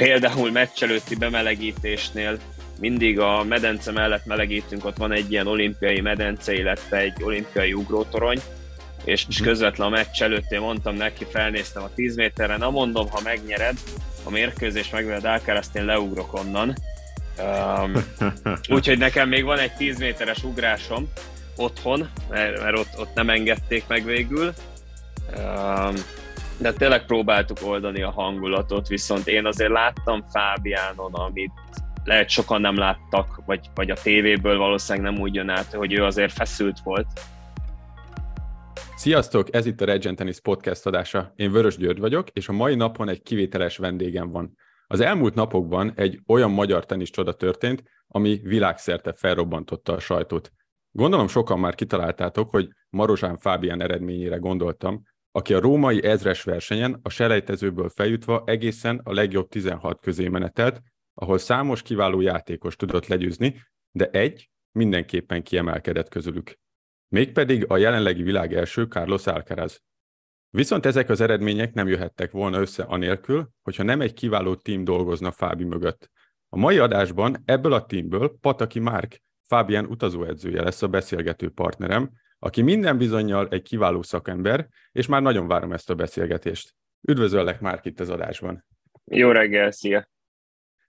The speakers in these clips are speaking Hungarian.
például meccs előtti bemelegítésnél mindig a medence mellett melegítünk, ott van egy ilyen olimpiai medence, illetve egy olimpiai ugrótorony, és, és mhm. közvetlen a meccs előtt én mondtam neki, felnéztem a 10 méterre, na mondom, ha megnyered, a mérkőzés megveled Alcaraz, én leugrok onnan. Um, úgyhogy nekem még van egy 10 méteres ugrásom otthon, mert, mert ott, ott nem engedték meg végül. Um, de tényleg próbáltuk oldani a hangulatot, viszont én azért láttam Fábiánon, amit lehet sokan nem láttak, vagy, vagy a tévéből valószínűleg nem úgy jön át, hogy ő azért feszült volt. Sziasztok, ez itt a Regent Tennis podcast adása. Én Vörös György vagyok, és a mai napon egy kivételes vendégem van. Az elmúlt napokban egy olyan magyar tenisz csoda történt, ami világszerte felrobbantotta a sajtót. Gondolom sokan már kitaláltátok, hogy Marozsán Fábián eredményére gondoltam, aki a római ezres versenyen a selejtezőből feljutva egészen a legjobb 16 közé menetelt, ahol számos kiváló játékos tudott legyőzni, de egy mindenképpen kiemelkedett közülük. Mégpedig a jelenlegi világ első Carlos Alcaraz. Viszont ezek az eredmények nem jöhettek volna össze anélkül, hogyha nem egy kiváló tím dolgozna Fábi mögött. A mai adásban ebből a tímből Pataki Márk, Fábián utazóedzője lesz a beszélgető partnerem, aki minden bizonyal egy kiváló szakember, és már nagyon várom ezt a beszélgetést. Üdvözöllek már itt az adásban. Jó reggel, szia!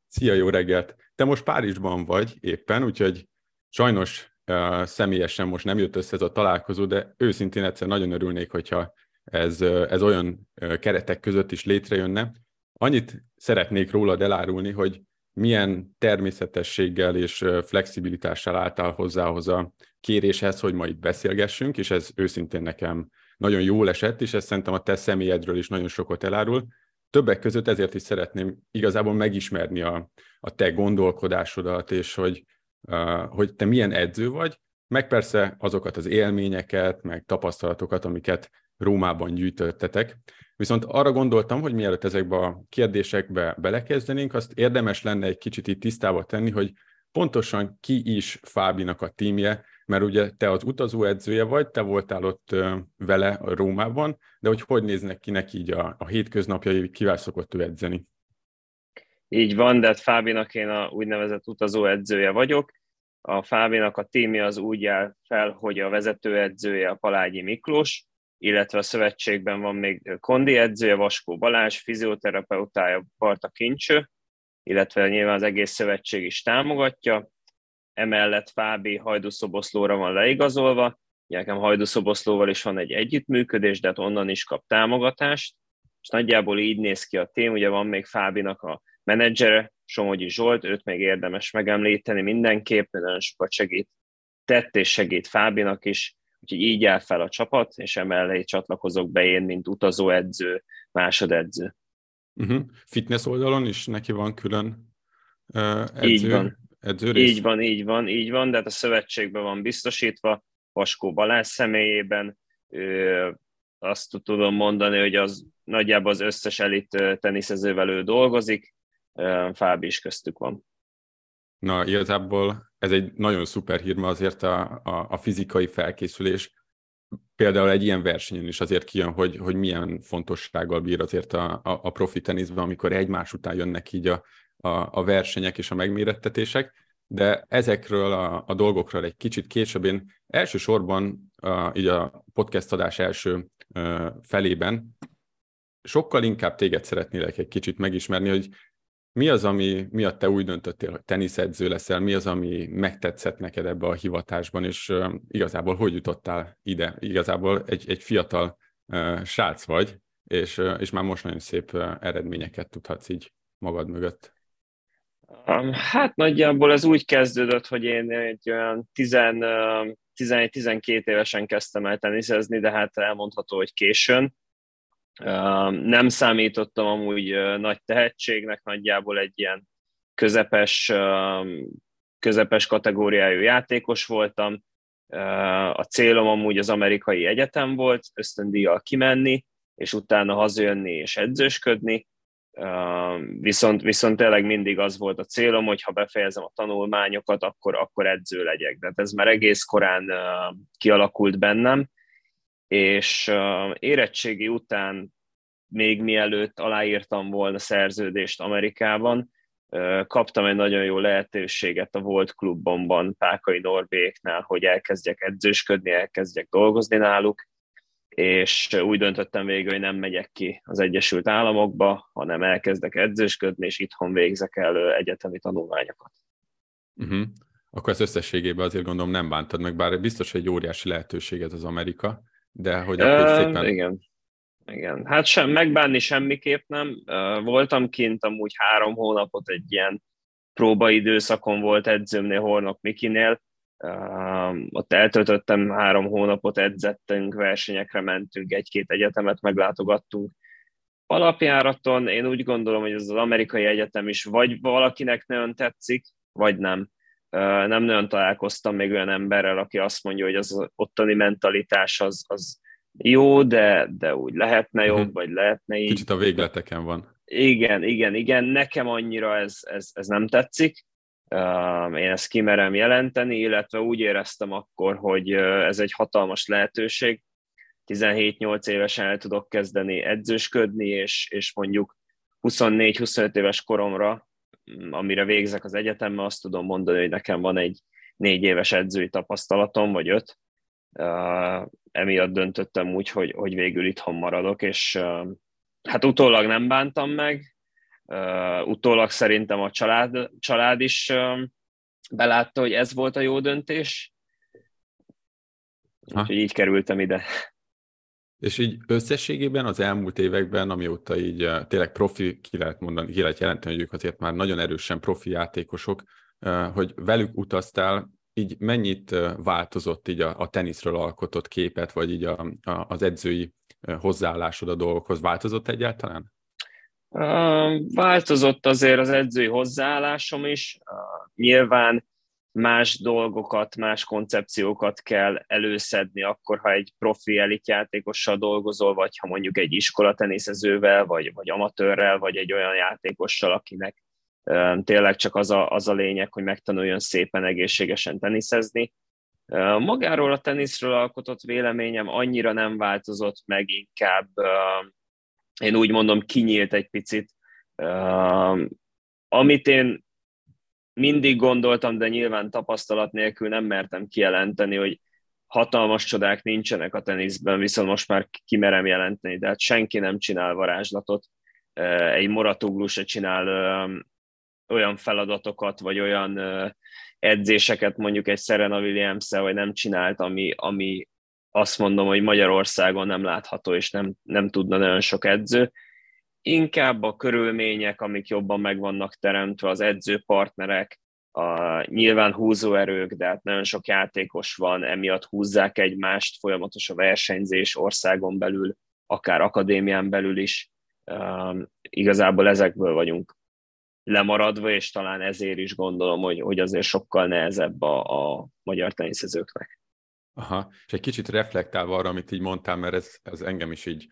Szia, jó reggelt! Te most Párizsban vagy éppen, úgyhogy sajnos uh, személyesen most nem jött össze ez a találkozó, de őszintén egyszer nagyon örülnék, hogyha ez, ez olyan keretek között is létrejönne. Annyit szeretnék rólad elárulni, hogy milyen természetességgel és flexibilitással álltál hozzá a kéréshez, hogy ma itt beszélgessünk, és ez őszintén nekem nagyon jól esett, és ez szerintem a te személyedről is nagyon sokat elárul. Többek között ezért is szeretném igazából megismerni a, a te gondolkodásodat, és hogy, uh, hogy te milyen edző vagy, meg persze azokat az élményeket, meg tapasztalatokat, amiket Rómában gyűjtöttetek. Viszont arra gondoltam, hogy mielőtt ezekbe a kérdésekbe belekezdenénk, azt érdemes lenne egy kicsit itt tisztába tenni, hogy pontosan ki is Fábinak a tímje, mert ugye te az utazó edzője vagy, te voltál ott vele Rómában, de hogy hogy néznek ki neki így a, a hétköznapjai, kivel szokott ő edzeni? Így van, de hát Fábinak én a úgynevezett utazó edzője vagyok. A Fábinak a tímje az úgy áll fel, hogy a vezetőedzője a Palágyi Miklós, illetve a szövetségben van még kondi edzője, Vaskó Balázs, fizioterapeutája Barta Kincső, illetve nyilván az egész szövetség is támogatja. Emellett Fábi Hajdúszoboszlóra van leigazolva, nekem Hajdúszoboszlóval is van egy együttműködés, de hát onnan is kap támogatást, és nagyjából így néz ki a tém, ugye van még Fábinak a menedzsere, Somogyi Zsolt, őt még érdemes megemlíteni mindenképp, nagyon sokat segít, tett és segít Fábinak is, Úgyhogy így áll fel a csapat, és emellé csatlakozok be én, mint utazóedző, másodedző. Uh-huh. Fitness oldalon is neki van külön uh, edző, így van. edzőrész? Így van, így van, így van, de hát a szövetségben van biztosítva, Vaskó Balázs személyében. Ő, azt tudom mondani, hogy az nagyjából az összes elit teniszezővel ő dolgozik, Fábi is köztük van. Na, igazából ez egy nagyon szuper hír, mert azért a, a, a fizikai felkészülés például egy ilyen versenyen is azért kijön, hogy, hogy milyen fontossággal bír azért a, a, a profi teniszben, amikor egymás után jönnek így a, a, a versenyek és a megmérettetések, de ezekről a, a dolgokról egy kicsit később én elsősorban a, így a podcast adás első a, felében sokkal inkább téged szeretnélek egy kicsit megismerni, hogy mi az, ami miatt te úgy döntöttél, hogy teniszedző leszel? Mi az, ami megtetszett neked ebbe a hivatásban, és igazából hogy jutottál ide? Igazából egy, egy fiatal uh, srác vagy, és, uh, és már most nagyon szép uh, eredményeket tudhatsz így magad mögött. Hát nagyjából ez úgy kezdődött, hogy én egy olyan 11-12 évesen kezdtem el teniszezni, de hát elmondható, hogy későn nem számítottam amúgy nagy tehetségnek, nagyjából egy ilyen közepes, közepes kategóriájú játékos voltam. A célom amúgy az amerikai egyetem volt, ösztöndíjjal kimenni, és utána hazajönni és edzősködni. Viszont, viszont tényleg mindig az volt a célom, hogy ha befejezem a tanulmányokat, akkor, akkor edző legyek. De ez már egész korán kialakult bennem, és érettségi után még mielőtt aláírtam volna szerződést Amerikában, kaptam egy nagyon jó lehetőséget a volt klubomban, Pákai Norbéknál, hogy elkezdjek edzősködni, elkezdjek dolgozni náluk, és úgy döntöttem végül, hogy nem megyek ki az Egyesült Államokba, hanem elkezdek edzősködni, és itthon végzek el egyetemi tanulmányokat. Uh-huh. Akkor ezt összességében azért gondolom nem bántad meg, bár biztos, hogy egy óriási lehetőség ez az Amerika, de hogy akkor uh, szépen... Igen. Igen, hát sem, megbánni semmiképp nem. Voltam kint amúgy három hónapot egy ilyen próbaidőszakon volt edzőmnél, Hornok Mikinél, ott eltöltöttem három hónapot, edzettünk, versenyekre mentünk, egy-két egyetemet meglátogattunk. Alapjáraton én úgy gondolom, hogy ez az amerikai egyetem is vagy valakinek nagyon tetszik, vagy nem. Nem nagyon találkoztam még olyan emberrel, aki azt mondja, hogy az ottani mentalitás az, az jó, de, de úgy lehetne jobb, uh-huh. vagy lehetne így. Kicsit a végleteken van. Igen, igen, igen. Nekem annyira ez, ez, ez nem tetszik én ezt kimerem jelenteni, illetve úgy éreztem akkor, hogy ez egy hatalmas lehetőség. 17-8 évesen el tudok kezdeni edzősködni, és, és mondjuk 24-25 éves koromra, amire végzek az egyetemmel, azt tudom mondani, hogy nekem van egy négy éves edzői tapasztalatom, vagy öt. Emiatt döntöttem úgy, hogy, hogy végül itthon maradok, és hát utólag nem bántam meg, utólag szerintem a család, család is belátta, hogy ez volt a jó döntés, úgyhogy így kerültem ide. És így összességében az elmúlt években, amióta így tényleg profi, ki lehet mondani, ki lehet jelenteni, hogy ők azért már nagyon erősen profi játékosok, hogy velük utaztál, így mennyit változott így a, a teniszről alkotott képet, vagy így a, a, az edzői hozzáállásod a dolgokhoz változott egyáltalán? Változott azért az edzői hozzáállásom is. Nyilván más dolgokat, más koncepciókat kell előszedni akkor, ha egy profi elitjátékossal dolgozol, vagy ha mondjuk egy iskolatenészezővel, vagy, vagy amatőrrel, vagy egy olyan játékossal, akinek tényleg csak az a, az a lényeg, hogy megtanuljon szépen, egészségesen teniszezni. Magáról a teniszről alkotott véleményem annyira nem változott meg, inkább én úgy mondom, kinyílt egy picit. Uh, amit én mindig gondoltam, de nyilván tapasztalat nélkül nem mertem kijelenteni, hogy hatalmas csodák nincsenek a teniszben, viszont most már kimerem jelenteni, de hát senki nem csinál varázslatot. Egy Moratoglu se csinál olyan feladatokat, vagy olyan edzéseket mondjuk egy Serena williams vagy nem csinált, ami, ami azt mondom, hogy Magyarországon nem látható, és nem, nem tudna nagyon sok edző. Inkább a körülmények, amik jobban meg vannak teremtve, az edzőpartnerek, a nyilván húzóerők, de hát nagyon sok játékos van, emiatt húzzák egymást, folyamatos a versenyzés országon belül, akár akadémián belül is. Um, igazából ezekből vagyunk lemaradva, és talán ezért is gondolom, hogy, hogy azért sokkal nehezebb a, a magyar teniszezőknek. Aha, és egy kicsit reflektálva arra, amit így mondtál, mert ez, ez engem is így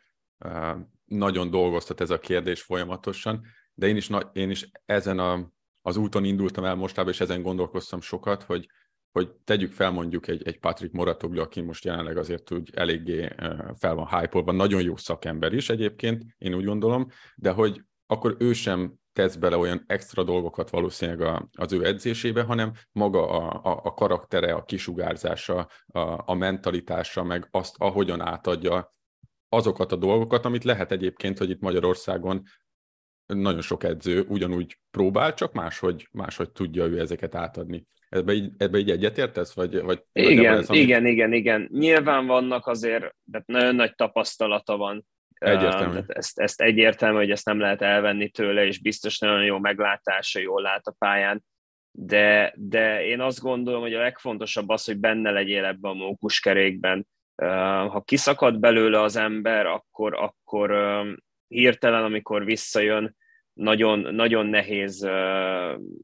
nagyon dolgoztat ez a kérdés folyamatosan, de én is, én is ezen a, az úton indultam el mostában, és ezen gondolkoztam sokat, hogy, hogy tegyük fel mondjuk egy, egy Patrick Moratoglu, aki most jelenleg azért úgy eléggé uh, fel van hype nagyon jó szakember is egyébként, én úgy gondolom, de hogy akkor ő sem tesz bele olyan extra dolgokat valószínűleg az ő edzésébe, hanem maga a, a, a karaktere, a kisugárzása, a, a mentalitása, meg azt, ahogyan átadja azokat a dolgokat, amit lehet egyébként, hogy itt Magyarországon nagyon sok edző ugyanúgy próbál, csak máshogy, máshogy tudja ő ezeket átadni. Ebbe így, ebbe így egyetértesz? Vagy, vagy igen, ez, amit... igen, igen, igen. Nyilván vannak azért, de nagyon nagy tapasztalata van Egyértelmű. Uh, ezt, ezt egyértelmű, hogy ezt nem lehet elvenni tőle, és biztos nagyon jó meglátása, jól lát a pályán, de, de én azt gondolom, hogy a legfontosabb az, hogy benne legyél ebben a mókuskerékben. Ha kiszakad belőle az ember, akkor, akkor hirtelen, amikor visszajön, nagyon, nagyon nehéz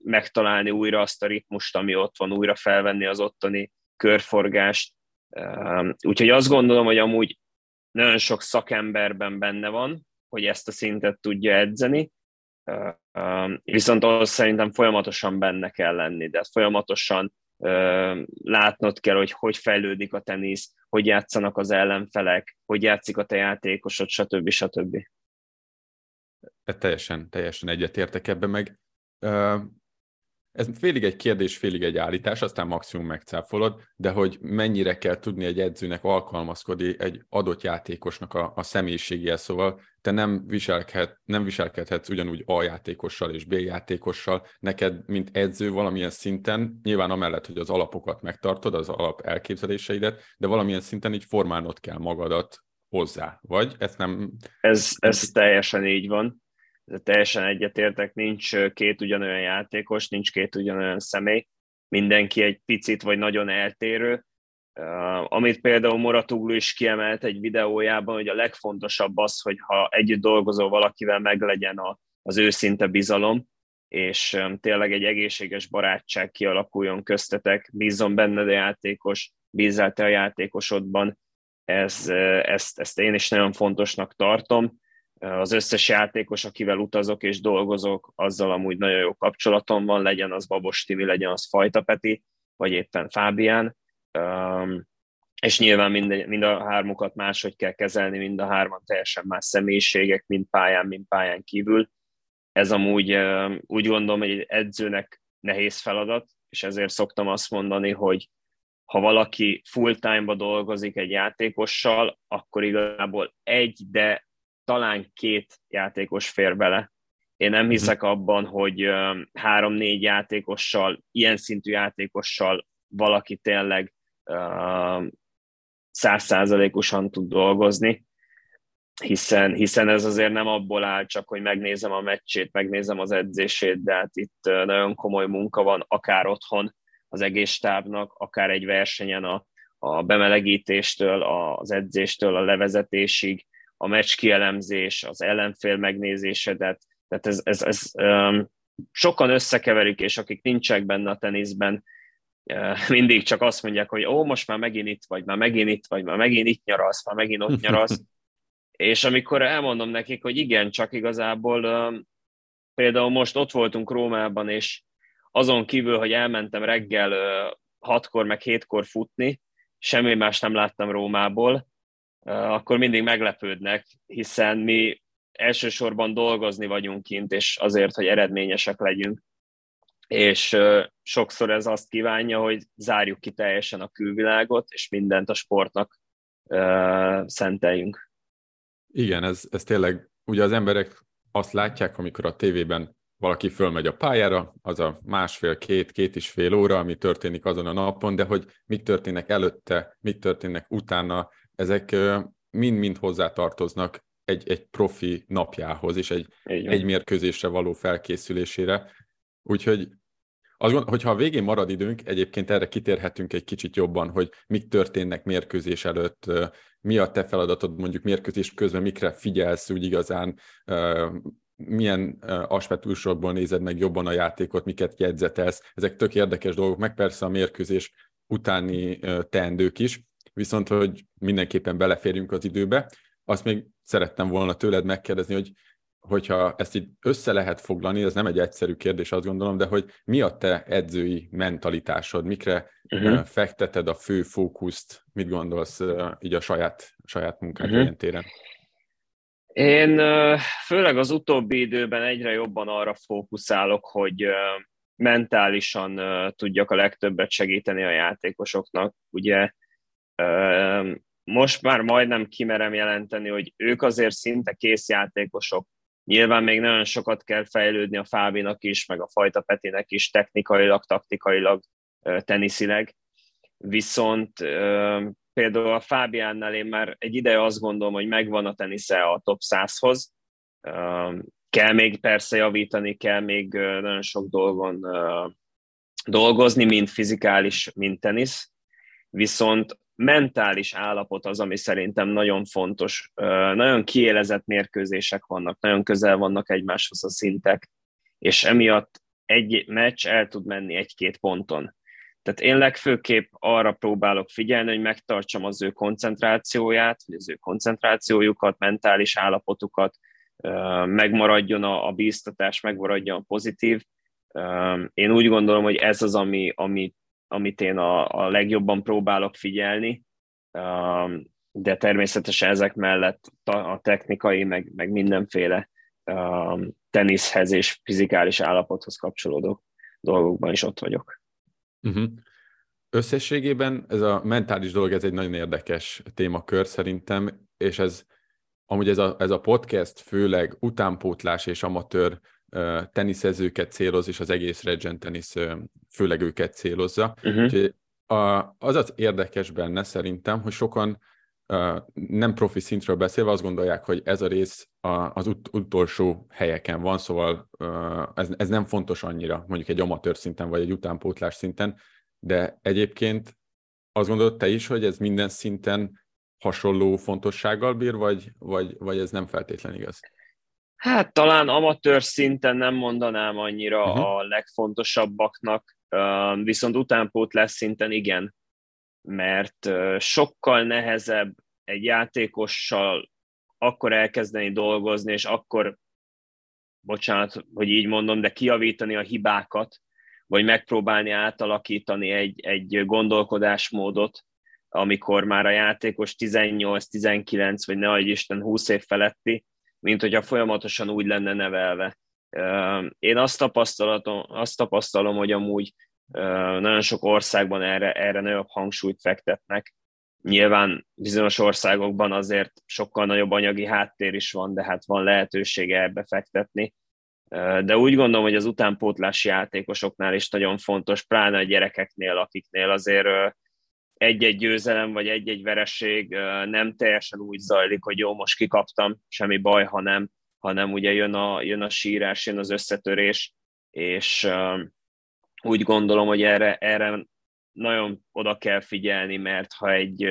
megtalálni újra azt a ritmust, ami ott van, újra felvenni az ottani körforgást. Úgyhogy azt gondolom, hogy amúgy nagyon sok szakemberben benne van, hogy ezt a szintet tudja edzeni, viszont ahhoz szerintem folyamatosan benne kell lenni, de folyamatosan látnod kell, hogy hogy fejlődik a tenisz, hogy játszanak az ellenfelek, hogy játszik a te játékosod, stb. stb. teljesen, teljesen egyetértek ebben, meg ez félig egy kérdés, félig egy állítás, aztán maximum megcáfolod, de hogy mennyire kell tudni egy edzőnek alkalmazkodni egy adott játékosnak a, a személyiségéhez, szóval te nem, viselkedhet, nem viselkedhetsz ugyanúgy A játékossal és B játékossal, neked, mint edző valamilyen szinten, nyilván amellett, hogy az alapokat megtartod, az alap elképzeléseidet, de valamilyen szinten így formálnod kell magadat hozzá, vagy? Ezt nem... Ez, ez teljesen így van teljesen egyetértek, nincs két ugyanolyan játékos, nincs két ugyanolyan személy, mindenki egy picit vagy nagyon eltérő. Amit például Moratuglu is kiemelt egy videójában, hogy a legfontosabb az, hogy ha együtt dolgozol valakivel, meg legyen a, az őszinte bizalom, és tényleg egy egészséges barátság kialakuljon köztetek, bízzon benned a játékos, bízzál te a játékosodban, ez, ezt, ezt én is nagyon fontosnak tartom az összes játékos, akivel utazok és dolgozok, azzal amúgy nagyon jó kapcsolatom van, legyen az Babos Timi, legyen az Fajta Peti, vagy éppen Fábián. És nyilván mind, mind a hármukat máshogy kell kezelni, mind a hárman teljesen más személyiségek, mind pályán, mind pályán kívül. Ez amúgy úgy gondolom, hogy egy edzőnek nehéz feladat, és ezért szoktam azt mondani, hogy ha valaki full-time-ba dolgozik egy játékossal, akkor igazából egy, de talán két játékos fér bele. Én nem mhm. hiszek abban, hogy három-négy játékossal, ilyen szintű játékossal valaki tényleg százszázalékosan tud dolgozni, hiszen, hiszen ez azért nem abból áll csak, hogy megnézem a meccsét, megnézem az edzését, de hát itt nagyon komoly munka van, akár otthon az egész stábnak, akár egy versenyen a, a bemelegítéstől, az edzéstől, a levezetésig, a meccs kielemzés, az ellenfél megnézésedet, tehát ez, ez, ez um, sokan összekeverik, és akik nincsenek benne a teniszben, mindig csak azt mondják, hogy ó, most már megint itt vagy, már megint itt vagy, már megint itt nyaralsz, már megint ott nyaralsz. és amikor elmondom nekik, hogy igen, csak igazából um, például most ott voltunk Rómában, és azon kívül, hogy elmentem reggel uh, hatkor, meg hétkor futni, semmi más nem láttam Rómából, akkor mindig meglepődnek, hiszen mi elsősorban dolgozni vagyunk kint, és azért, hogy eredményesek legyünk. És sokszor ez azt kívánja, hogy zárjuk ki teljesen a külvilágot, és mindent a sportnak szenteljünk. Igen, ez, ez tényleg, ugye az emberek azt látják, amikor a tévében valaki fölmegy a pályára, az a másfél, két, is fél óra, ami történik azon a napon, de hogy mik történnek előtte, mik történnek utána, ezek mind-mind hozzátartoznak egy, egy profi napjához, és egy, egy mérkőzésre való felkészülésére. Úgyhogy azt gondolom, hogyha a végén marad időnk, egyébként erre kitérhetünk egy kicsit jobban, hogy mik történnek mérkőzés előtt, mi a te feladatod mondjuk mérkőzés közben, mikre figyelsz úgy igazán, milyen aspektusokból nézed meg jobban a játékot, miket jegyzetelsz. Ezek tök érdekes dolgok, meg persze a mérkőzés utáni teendők is viszont hogy mindenképpen beleférjünk az időbe. Azt még szerettem volna tőled megkérdezni, hogy hogyha ezt így össze lehet foglalni, ez nem egy egyszerű kérdés, azt gondolom, de hogy mi a te edzői mentalitásod, mikre uh-huh. fekteted a fő fókuszt, mit gondolsz így a saját, saját munkád uh-huh. téren? Én főleg az utóbbi időben egyre jobban arra fókuszálok, hogy mentálisan tudjak a legtöbbet segíteni a játékosoknak. Ugye most már majdnem kimerem jelenteni, hogy ők azért szinte kész játékosok. Nyilván még nagyon sokat kell fejlődni a Fábinak is, meg a Fajta Petinek is, technikailag, taktikailag, teniszileg. Viszont például a Fábiánnál én már egy ideje azt gondolom, hogy megvan a tenisze a top 100-hoz. Kell még persze javítani, kell még nagyon sok dolgon dolgozni, mind fizikális, mind tenisz. Viszont mentális állapot az, ami szerintem nagyon fontos. Nagyon kiélezett mérkőzések vannak, nagyon közel vannak egymáshoz a szintek, és emiatt egy meccs el tud menni egy-két ponton. Tehát én legfőképp arra próbálok figyelni, hogy megtartsam az ő koncentrációját, vagy az ő koncentrációjukat, mentális állapotukat, megmaradjon a, bíztatás, megmaradjon a pozitív. Én úgy gondolom, hogy ez az, ami, ami amit én a, a legjobban próbálok figyelni, um, de természetesen ezek mellett a technikai, meg, meg mindenféle teniszhez és fizikális állapothoz kapcsolódó dolgokban is ott vagyok. Uh-huh. Összességében ez a mentális dolog, ez egy nagyon érdekes témakör szerintem, és ez amúgy ez a, ez a podcast főleg utánpótlás és amatőr teniszezőket céloz, és az egész Regent tenisz főleg őket célozza. Uh-huh. Úgyhogy a, az az érdekes benne szerintem, hogy sokan uh, nem profi szintről beszélve azt gondolják, hogy ez a rész a, az ut- utolsó helyeken van, szóval uh, ez, ez nem fontos annyira, mondjuk egy amatőr szinten vagy egy utánpótlás szinten, de egyébként azt gondolod te is, hogy ez minden szinten hasonló fontossággal bír, vagy, vagy, vagy ez nem feltétlen igaz? Hát talán amatőr szinten nem mondanám annyira uh-huh. a legfontosabbaknak, viszont utánpótlás szinten igen, mert sokkal nehezebb egy játékossal akkor elkezdeni dolgozni, és akkor, bocsánat, hogy így mondom, de kiavítani a hibákat, vagy megpróbálni átalakítani egy, egy gondolkodásmódot, amikor már a játékos 18-19, vagy ne adj Isten 20 év feletti, mint hogyha folyamatosan úgy lenne nevelve. Én azt tapasztalom, azt tapasztalom hogy amúgy nagyon sok országban erre, erre nagyobb hangsúlyt fektetnek. Nyilván bizonyos országokban azért sokkal nagyobb anyagi háttér is van, de hát van lehetősége ebbe fektetni. De úgy gondolom, hogy az utánpótlási játékosoknál is nagyon fontos, pláne a gyerekeknél, akiknél azért egy-egy győzelem vagy egy-egy vereség nem teljesen úgy zajlik, hogy jó, most kikaptam, semmi baj, hanem, hanem ugye jön a, jön a sírás, jön az összetörés, és úgy gondolom, hogy erre, erre nagyon oda kell figyelni, mert ha egy,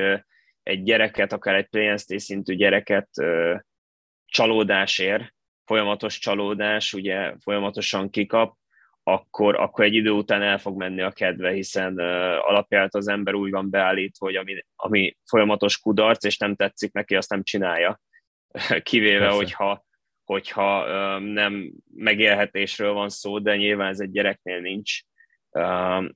egy gyereket, akár egy PNST szintű gyereket csalódás ér, folyamatos csalódás, ugye folyamatosan kikap, akkor, akkor egy idő után el fog menni a kedve, hiszen uh, alapját az ember úgy van beállítva, hogy ami, ami folyamatos kudarc, és nem tetszik neki, azt nem csinálja. Kivéve, Persze. hogyha, hogyha um, nem megélhetésről van szó, de nyilván ez egy gyereknél nincs.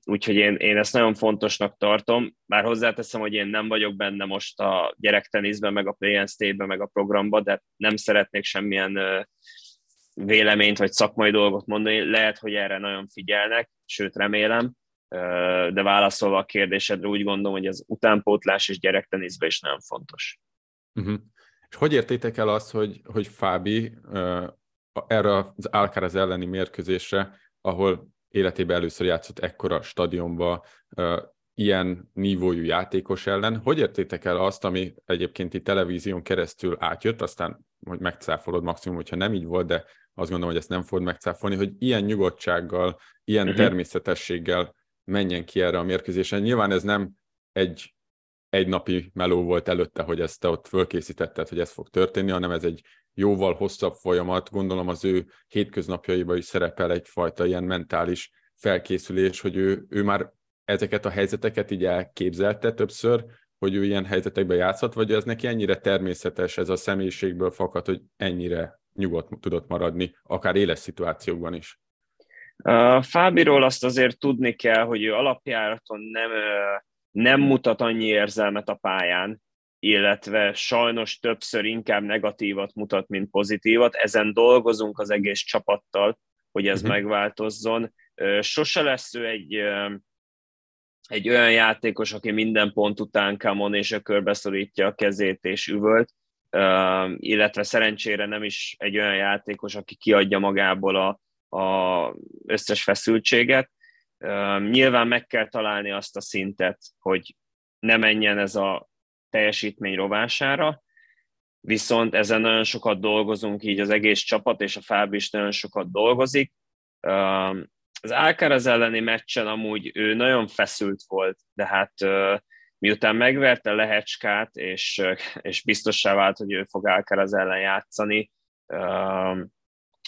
Úgyhogy én, én ezt nagyon fontosnak tartom, bár hozzáteszem, hogy én nem vagyok benne most a gyerekteniszben, meg a PNST-ben, meg a programba, de nem szeretnék semmilyen véleményt vagy szakmai dolgot mondani, lehet, hogy erre nagyon figyelnek, sőt remélem, de válaszolva a kérdésedre úgy gondolom, hogy az utánpótlás és gyerekteniszbe is nagyon fontos. Uh-huh. És hogy értétek el azt, hogy, hogy Fábi erre az Alcaraz elleni mérkőzésre, ahol életében először játszott ekkora stadionba, ilyen nívójú játékos ellen. Hogy értétek el azt, ami egyébként itt televízión keresztül átjött, aztán hogy megcáfolod maximum, hogyha nem így volt, de azt gondolom, hogy ezt nem fogod megcáfolni, hogy ilyen nyugodtsággal, ilyen uh-huh. természetességgel menjen ki erre a mérkőzésen. Nyilván ez nem egy egy napi meló volt előtte, hogy ezt te ott fölkészítetted, hogy ez fog történni, hanem ez egy jóval hosszabb folyamat. Gondolom az ő hétköznapjaiban is szerepel egyfajta ilyen mentális felkészülés, hogy ő, ő már ezeket a helyzeteket így elképzelte többször, hogy ő ilyen helyzetekben játszhat, vagy ez neki ennyire természetes, ez a személyiségből fakad, hogy ennyire nyugodt tudott maradni, akár éles szituációkban is? A Fábiról azt azért tudni kell, hogy ő alapjáraton nem, nem mutat annyi érzelmet a pályán, illetve sajnos többször inkább negatívat mutat, mint pozitívat. Ezen dolgozunk az egész csapattal, hogy ez uh-huh. megváltozzon. Sose lesz ő egy egy olyan játékos, aki minden pont után kamon és a körbe szorítja a kezét és üvölt, illetve szerencsére nem is egy olyan játékos, aki kiadja magából a, a összes feszültséget. Nyilván meg kell találni azt a szintet, hogy ne menjen ez a teljesítmény rovására, viszont ezen nagyon sokat dolgozunk, így az egész csapat, és a Fáb is nagyon sokat dolgozik. Az Alcaraz elleni meccsen amúgy ő nagyon feszült volt, de hát miután megverte Lehecskát, és, és biztossá vált, hogy ő fog Alcaraz ellen játszani,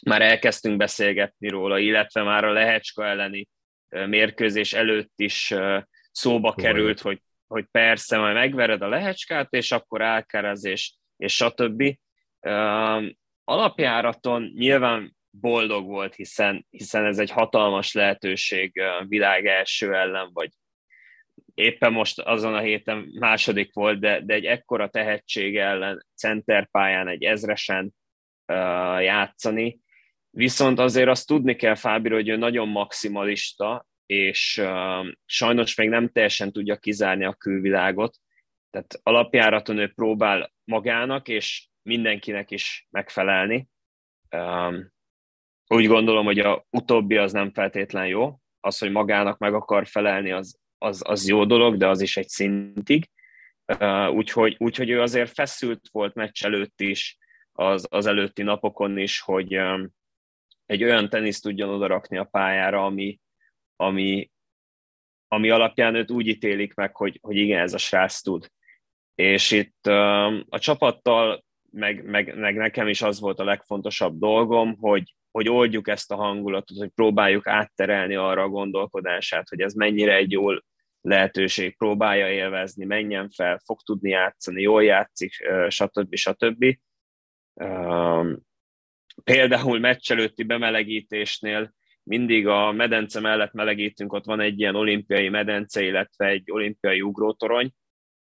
már elkezdtünk beszélgetni róla, illetve már a Lehecska elleni mérkőzés előtt is szóba került, hogy, hogy persze, majd megvered a Lehecskát, és akkor Alcaraz, és, és stb. Alapjáraton nyilván boldog volt, hiszen, hiszen ez egy hatalmas lehetőség világ első ellen, vagy éppen most azon a héten második volt, de, de egy ekkora tehetség ellen, centerpályán, egy ezresen, játszani. Viszont azért azt tudni kell Fábira, hogy ő nagyon maximalista, és sajnos még nem teljesen tudja kizárni a külvilágot. Tehát alapjáraton ő próbál magának, és mindenkinek is megfelelni. Úgy gondolom, hogy a utóbbi az nem feltétlen jó. Az, hogy magának meg akar felelni, az, az, az jó dolog, de az is egy szintig. Úgyhogy, úgyhogy ő azért feszült volt meccs előtt is, az, az előtti napokon is, hogy egy olyan teniszt tudjon odarakni a pályára, ami, ami, ami alapján őt úgy ítélik meg, hogy, hogy igen, ez a srác tud. És itt a csapattal, meg, meg, meg nekem is az volt a legfontosabb dolgom, hogy, hogy oldjuk ezt a hangulatot, hogy próbáljuk átterelni arra a gondolkodását, hogy ez mennyire egy jó lehetőség, próbálja élvezni, menjen fel, fog tudni játszani, jól játszik, stb. stb. Például meccs előtti bemelegítésnél mindig a medence mellett melegítünk, ott van egy ilyen olimpiai medence, illetve egy olimpiai ugrótorony,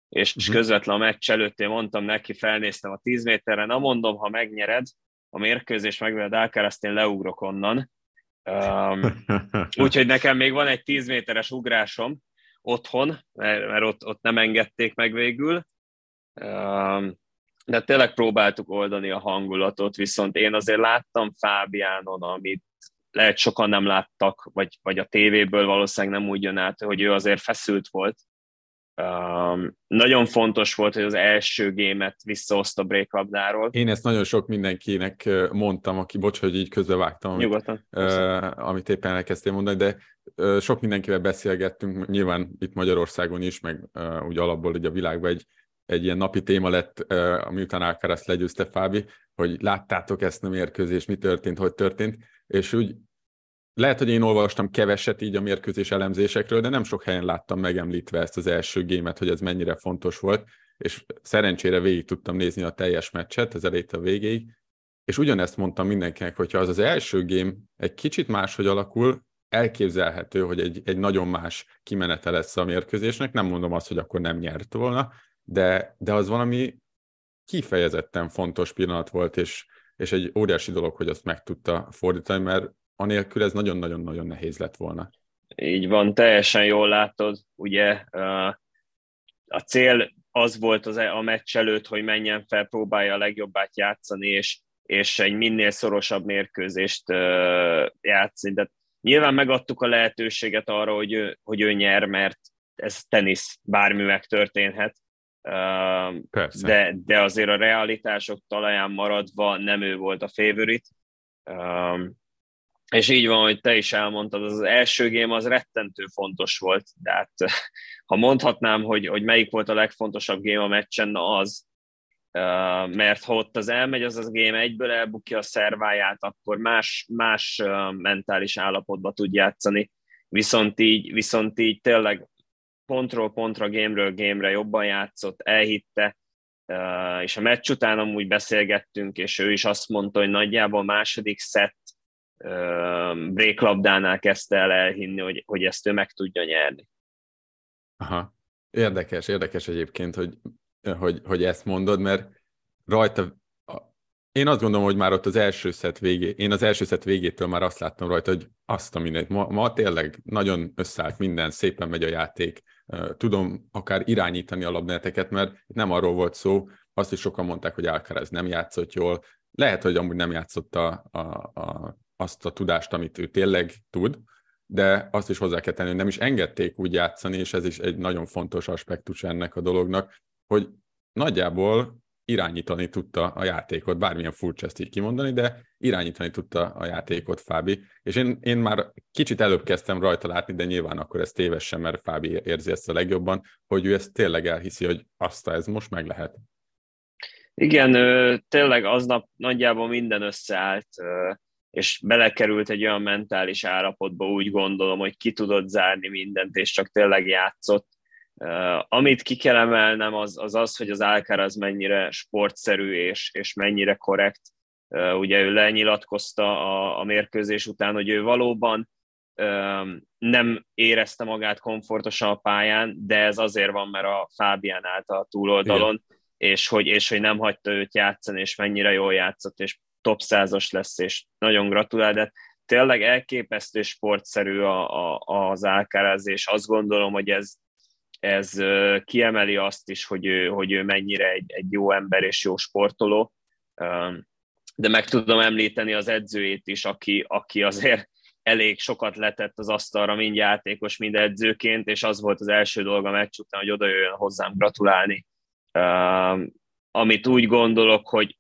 és uh-huh. közvetlen a meccs előtt én mondtam neki, felnéztem a 10 méterre, na mondom, ha megnyered a mérkőzés, megveled Alcaraz, én leugrok onnan. Um, úgyhogy nekem még van egy 10 méteres ugrásom otthon, mert, mert ott, ott nem engedték meg végül. Um, de tényleg próbáltuk oldani a hangulatot, viszont én azért láttam Fábiánon, amit lehet sokan nem láttak, vagy, vagy a tévéből valószínűleg nem úgy jön át, hogy ő azért feszült volt. Um, nagyon fontos volt, hogy az első gémet visszahozta break labdáról. Én ezt nagyon sok mindenkinek mondtam, aki, bocs, hogy így közbevágtam, amit, Nyugodtan. Uh, amit éppen elkezdtél mondani, de uh, sok mindenkivel beszélgettünk, nyilván itt Magyarországon is, meg uh, úgy alapból ugye a világban egy, egy ilyen napi téma lett, uh, miután Alcaraz legyőzte Fábi, hogy láttátok ezt a mérkőzést, mi történt, hogy történt, és úgy lehet, hogy én olvastam keveset így a mérkőzés elemzésekről, de nem sok helyen láttam megemlítve ezt az első gémet, hogy ez mennyire fontos volt, és szerencsére végig tudtam nézni a teljes meccset, az elejét a végéig, és ugyanezt mondtam mindenkinek, hogyha az az első gém egy kicsit máshogy alakul, elképzelhető, hogy egy, egy nagyon más kimenete lesz a mérkőzésnek, nem mondom azt, hogy akkor nem nyert volna, de, de az valami kifejezetten fontos pillanat volt, és, és egy óriási dolog, hogy azt meg tudta fordítani, mert anélkül ez nagyon-nagyon-nagyon nehéz lett volna. Így van, teljesen jól látod, ugye a cél az volt az, e, a meccs előtt, hogy menjen fel, próbálja a legjobbát játszani, és, és egy minél szorosabb mérkőzést játszani. De nyilván megadtuk a lehetőséget arra, hogy ő, hogy ő nyer, mert ez tenisz, bármi megtörténhet. Persze. De, de azért a realitások talaján maradva nem ő volt a favorit. És így van, hogy te is elmondtad, az, első game az rettentő fontos volt, de hát ha mondhatnám, hogy, hogy melyik volt a legfontosabb game a meccsen, na az, mert ha ott az elmegy, az az game egyből elbukja a szerváját, akkor más, más mentális állapotba tud játszani, viszont így, viszont így tényleg pontról pontra, gameről gamere jobban játszott, elhitte, és a meccs után amúgy beszélgettünk, és ő is azt mondta, hogy nagyjából a második szett breaklabdánál kezdte el elhinni, hogy, hogy ezt ő meg tudja nyerni. Aha. Érdekes, érdekes egyébként, hogy, hogy, hogy ezt mondod, mert rajta én azt gondolom, hogy már ott az első szett végé, én az első szett végétől már azt láttam rajta, hogy azt a mindent. Ma, ma tényleg nagyon összeállt minden, szépen megy a játék. Tudom akár irányítani a labneteket, mert nem arról volt szó, azt is sokan mondták, hogy Alcaraz nem játszott jól. Lehet, hogy amúgy nem játszott a, a, a azt a tudást, amit ő tényleg tud, de azt is hozzá kell tenni, hogy nem is engedték úgy játszani, és ez is egy nagyon fontos aspektus ennek a dolognak, hogy nagyjából irányítani tudta a játékot, bármilyen furcsa ezt így kimondani, de irányítani tudta a játékot Fábi, és én, én már kicsit előbb kezdtem rajta látni, de nyilván akkor ez tévesen, mert Fábi érzi ezt a legjobban, hogy ő ezt tényleg elhiszi, hogy azt ez most meg lehet. Igen, tényleg aznap nagyjából minden összeállt, és belekerült egy olyan mentális állapotba, úgy gondolom, hogy ki tudott zárni mindent, és csak tényleg játszott. Uh, amit ki kell emelnem, az az, az hogy az Alcaraz mennyire sportszerű és, és mennyire korrekt. Uh, ugye ő lenyilatkozta a, a mérkőzés után, hogy ő valóban uh, nem érezte magát komfortosan a pályán, de ez azért van, mert a Fábián állt a túloldalon, és hogy, és hogy nem hagyta őt játszani, és mennyire jól játszott, és top 100-as lesz, és nagyon gratulál, de tényleg elképesztő sportszerű a, a, az Alcaraz, és azt gondolom, hogy ez, ez kiemeli azt is, hogy ő, hogy ő mennyire egy, egy jó ember és jó sportoló. De meg tudom említeni az edzőjét is, aki, aki azért elég sokat letett az asztalra, mind játékos, mind edzőként, és az volt az első dolga a meccs után, hogy oda jöjjön hozzám gratulálni. amit úgy gondolok, hogy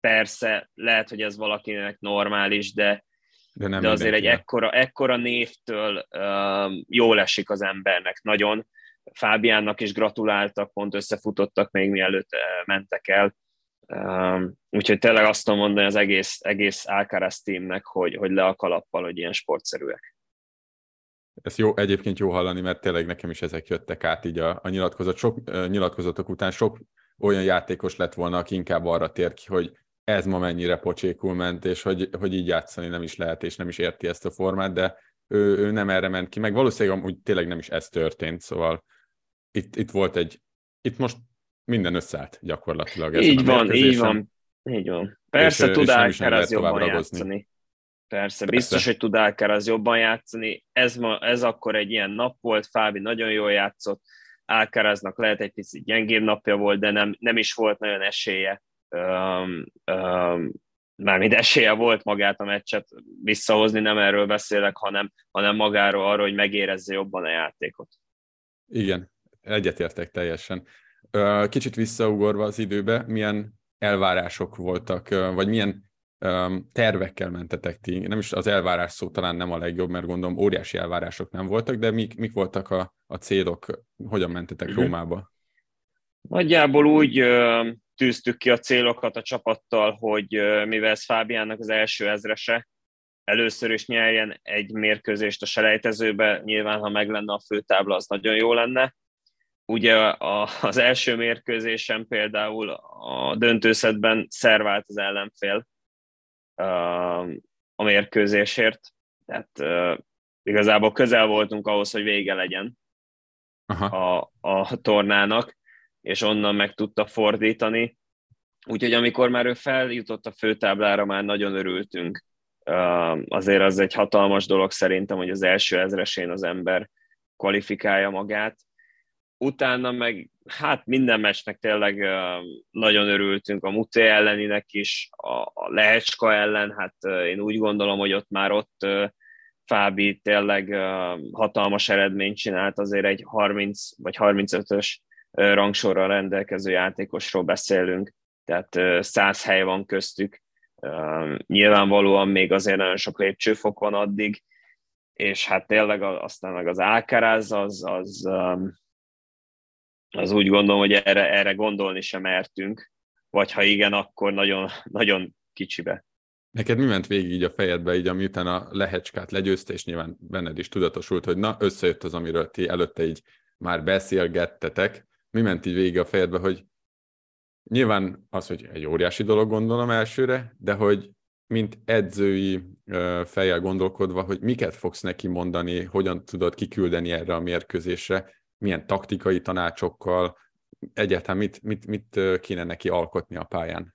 persze lehet, hogy ez valakinek normális, de, de, nem de azért egy ekkora, ekkora névtől uh, jól esik az embernek nagyon. Fábiánnak is gratuláltak, pont összefutottak még mielőtt uh, mentek el. Um, úgyhogy tényleg azt tudom mondani az egész, egész Alcaraz teamnek, hogy, hogy le a kalappal, hogy ilyen sportszerűek. Ez jó, egyébként jó hallani, mert tényleg nekem is ezek jöttek át így a, a nyilatkozat, sok uh, nyilatkozatok után sok olyan játékos lett volna, aki inkább arra tér ki, hogy ez ma mennyire pocsékul ment, és hogy, hogy így játszani nem is lehet, és nem is érti ezt a formát, de ő, ő nem erre ment ki, meg valószínűleg amúgy tényleg nem is ez történt, szóval itt, itt volt egy, itt most minden összeállt gyakorlatilag. Így van, így van, így van. Persze és, tud Alcaraz jobban játszani. Persze, Persze, biztos, hogy tud Alcaraz jobban játszani. Ez, ma, ez akkor egy ilyen nap volt, Fábi nagyon jól játszott, Alcaraznak lehet egy picit gyengébb napja volt, de nem, nem is volt nagyon esélye um, um, mármint esélye volt magát a meccset visszahozni, nem erről beszélek, hanem, hanem magáról arról, hogy megérezze jobban a játékot. Igen, egyetértek teljesen. Kicsit visszaugorva az időbe, milyen elvárások voltak, vagy milyen tervekkel mentetek ti? Nem is az elvárás szó talán nem a legjobb, mert gondolom óriási elvárások nem voltak, de mik, mik voltak a, a célok, hogyan mentetek uh-huh. Rómába? Nagyjából úgy tűztük ki a célokat a csapattal, hogy mivel ez Fábiánnak az első ezrese, először is nyerjen egy mérkőzést a selejtezőbe, nyilván ha meg lenne a főtábla, az nagyon jó lenne. Ugye az első mérkőzésen például a döntőszedben szervált az ellenfél a mérkőzésért, tehát igazából közel voltunk ahhoz, hogy vége legyen Aha. a, a tornának, és onnan meg tudta fordítani. Úgyhogy amikor már ő feljutott a főtáblára, már nagyon örültünk. Azért az egy hatalmas dolog szerintem, hogy az első ezresén az ember kvalifikálja magát. Utána meg, hát minden meccsnek tényleg nagyon örültünk, a Muté elleninek is, a Lehecska ellen, hát én úgy gondolom, hogy ott már ott Fábi tényleg hatalmas eredményt csinált, azért egy 30 vagy 35-ös rangsorral rendelkező játékosról beszélünk, tehát száz hely van köztük. Nyilvánvalóan még azért nagyon sok lépcsőfok van addig, és hát tényleg aztán meg az Alcaraz, az, az, az úgy gondolom, hogy erre, erre gondolni sem mertünk, vagy ha igen, akkor nagyon, nagyon kicsibe. Neked mi ment végig így a fejedbe, így amiután a lehecskát legyőzte, és nyilván benned is tudatosult, hogy na, összejött az, amiről ti előtte így már beszélgettetek, mi ment így végig a fejedbe, hogy nyilván az, hogy egy óriási dolog gondolom elsőre, de hogy mint edzői fejjel gondolkodva, hogy miket fogsz neki mondani, hogyan tudod kiküldeni erre a mérkőzésre, milyen taktikai tanácsokkal, egyáltalán mit, mit, mit kéne neki alkotni a pályán?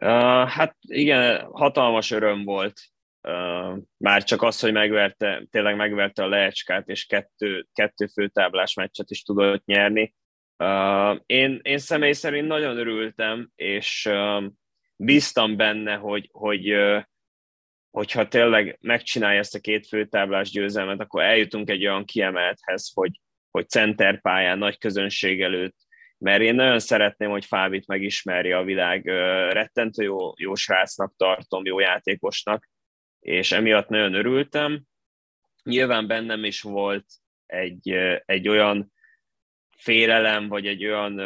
Uh, hát igen, hatalmas öröm volt. Uh, már csak az, hogy megverte, tényleg megverte a leecskát, és kettő, kettő főtáblás meccset is tudott nyerni. Uh, én, én személy szerint nagyon örültem, és uh, bíztam benne, hogy, hogy uh, hogyha tényleg megcsinálja ezt a két főtáblás győzelmet, akkor eljutunk egy olyan kiemelthez, hogy, hogy centerpályán, nagy közönség előtt, mert én nagyon szeretném, hogy Fábit megismerje a világ, rettentő jó, jó srácnak tartom, jó játékosnak, és emiatt nagyon örültem. Nyilván bennem is volt egy, egy olyan félelem, vagy egy olyan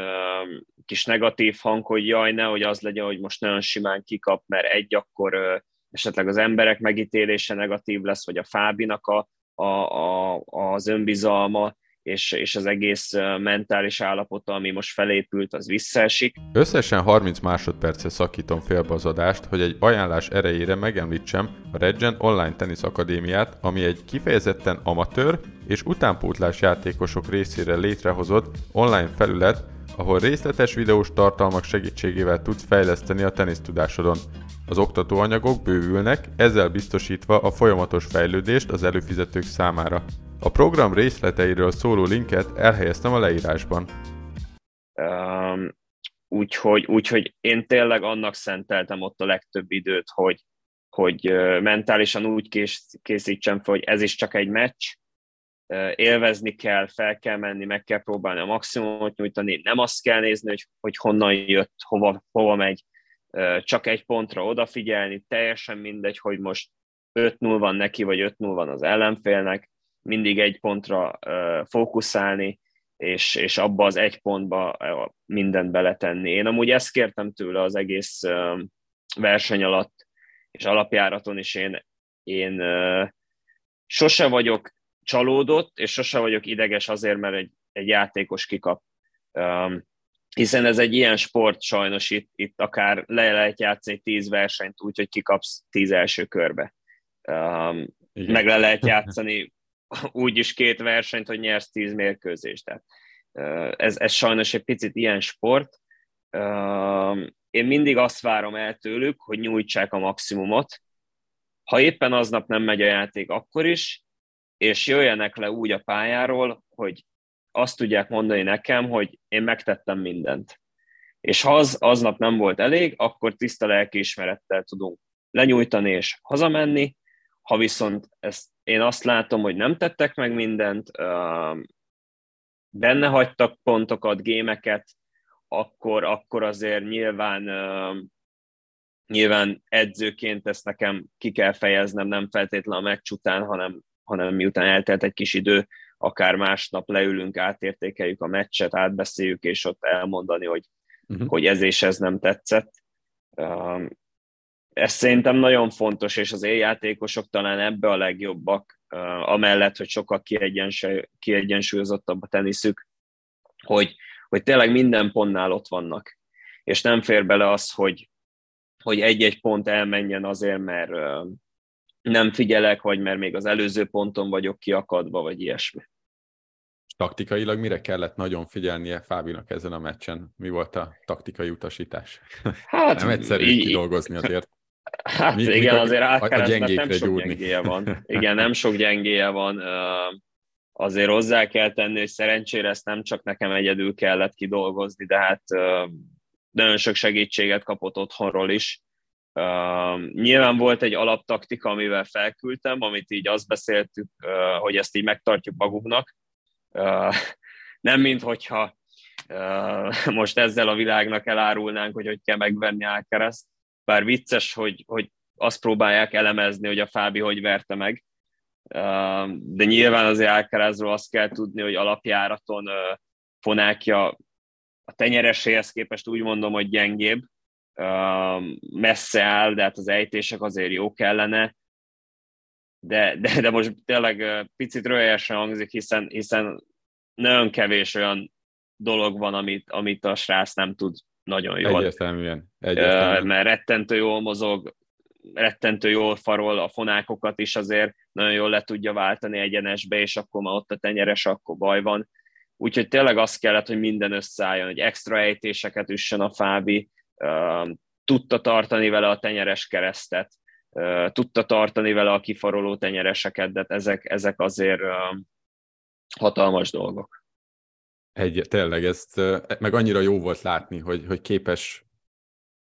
kis negatív hang, hogy jaj, ne, hogy az legyen, hogy most nagyon simán kikap, mert egy akkor esetleg az emberek megítélése negatív lesz, vagy a Fábinak a, a, a, az önbizalma, és, és az egész mentális állapota, ami most felépült, az visszaesik. Összesen 30 másodperce szakítom félbe az adást, hogy egy ajánlás erejére megemlítsem a Regent Online Tennis Akadémiát, ami egy kifejezetten amatőr és utánpótlás játékosok részére létrehozott online felület, ahol részletes videós tartalmak segítségével tudsz fejleszteni a tenisztudásodon. Az oktatóanyagok bővülnek, ezzel biztosítva a folyamatos fejlődést az előfizetők számára. A program részleteiről szóló linket elhelyeztem a leírásban. Um, úgyhogy, úgyhogy én tényleg annak szenteltem ott a legtöbb időt, hogy, hogy mentálisan úgy kész, készítsem fel, hogy ez is csak egy meccs, élvezni kell, fel kell menni, meg kell próbálni a maximumot nyújtani, nem azt kell nézni, hogy, hogy honnan jött, hova, hova megy, csak egy pontra odafigyelni, teljesen mindegy, hogy most 5-0 van neki, vagy 5-0 van az ellenfélnek, mindig egy pontra fókuszálni, és, és abba az egy pontba mindent beletenni. Én amúgy ezt kértem tőle az egész verseny alatt, és alapjáraton is én, én sose vagyok csalódott, és sose vagyok ideges azért, mert egy, egy játékos kikap. Um, hiszen ez egy ilyen sport sajnos itt, itt akár le lehet játszani tíz versenyt úgy, hogy kikapsz tíz első körbe. Um, meg le lehet játszani úgy is két versenyt, hogy nyersz tíz mérkőzést. Tehát, ez, ez sajnos egy picit ilyen sport. Én mindig azt várom el tőlük, hogy nyújtsák a maximumot. Ha éppen aznap nem megy a játék, akkor is, és jöjjenek le úgy a pályáról, hogy azt tudják mondani nekem, hogy én megtettem mindent. És ha az aznap nem volt elég, akkor tiszta lelkiismerettel tudunk lenyújtani és hazamenni. Ha viszont ezt én azt látom, hogy nem tettek meg mindent, benne hagytak pontokat, gémeket, akkor, akkor azért nyilván, nyilván edzőként ezt nekem ki kell fejeznem, nem feltétlenül a meccs után, hanem hanem miután eltelt egy kis idő, akár másnap leülünk, átértékeljük a meccset, átbeszéljük, és ott elmondani, hogy, uh-huh. hogy ez és ez nem tetszett. Ez szerintem nagyon fontos, és az éljátékosok talán ebbe a legjobbak, amellett, hogy sokkal kiegyensúlyozottabb a teniszük, hogy, hogy tényleg minden pontnál ott vannak. És nem fér bele az, hogy, hogy egy-egy pont elmenjen azért, mert, nem figyelek, vagy mert még az előző ponton vagyok kiakadva, vagy ilyesmi. Taktikailag mire kellett nagyon figyelnie Fábinak ezen a meccsen? Mi volt a taktikai utasítás? Hát, nem egyszerű így, kidolgozni azért. Hát mi, igen, azért átkeresztnek nem sok gyúrni. gyengéje van. Igen, nem sok gyengéje van. Azért hozzá kell tenni, hogy szerencsére ezt nem csak nekem egyedül kellett kidolgozni, de hát nagyon sok segítséget kapott otthonról is. Uh, nyilván volt egy alaptaktika, amivel felküldtem, amit így azt beszéltük, uh, hogy ezt így megtartjuk magunknak. Uh, nem mint hogyha uh, most ezzel a világnak elárulnánk, hogy hogy kell megvenni Alcaraz. Bár vicces, hogy, hogy azt próbálják elemezni, hogy a Fábi hogy verte meg. De nyilván azért Alcarazról azt kell tudni, hogy alapjáraton fonákja a tenyereséhez képest úgy mondom, hogy gyengébb, messze áll, de hát az ejtések azért jó kellene, de, de, de most tényleg picit rölyesen hangzik, hiszen, hiszen nagyon kevés olyan dolog van, amit, amit a srác nem tud nagyon jól. Egyértelműen. Egyértelműen. Mert rettentő jól mozog, rettentő jól farol, a fonákokat is azért nagyon jól le tudja váltani egyenesbe, és akkor már ott a tenyeres, akkor baj van. Úgyhogy tényleg azt kellett, hogy minden összeálljon, hogy extra ejtéseket üssön a Fábi, tudta tartani vele a tenyeres keresztet, tudta tartani vele a kifaroló tenyereseket, de ezek, ezek azért hatalmas dolgok. Egy, tényleg, ezt meg annyira jó volt látni, hogy, hogy képes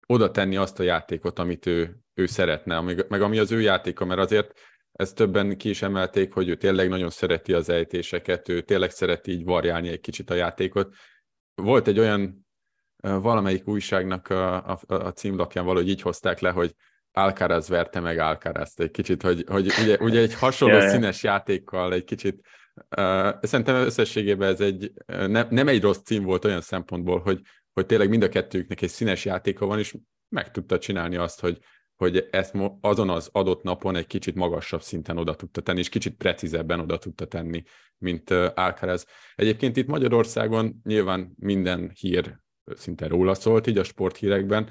oda tenni azt a játékot, amit ő, ő szeretne, meg ami az ő játéka, mert azért ezt többen ki is emelték, hogy ő tényleg nagyon szereti az ejtéseket, ő tényleg szereti így variálni egy kicsit a játékot. Volt egy olyan valamelyik újságnak a, a, a címlapján valahogy így hozták le, hogy Alcaraz verte meg alcaraz egy kicsit, hogy, hogy ugye, ugye egy hasonló yeah. színes játékkal egy kicsit, szerintem összességében ez egy, ne, nem egy rossz cím volt olyan szempontból, hogy, hogy tényleg mind a kettőknek egy színes játéka van, és meg tudta csinálni azt, hogy, hogy ezt azon az adott napon egy kicsit magasabb szinten oda tudta tenni, és kicsit precízebben oda tudta tenni, mint Alcaraz. Egyébként itt Magyarországon nyilván minden hír szinte róla szólt így a sporthírekben.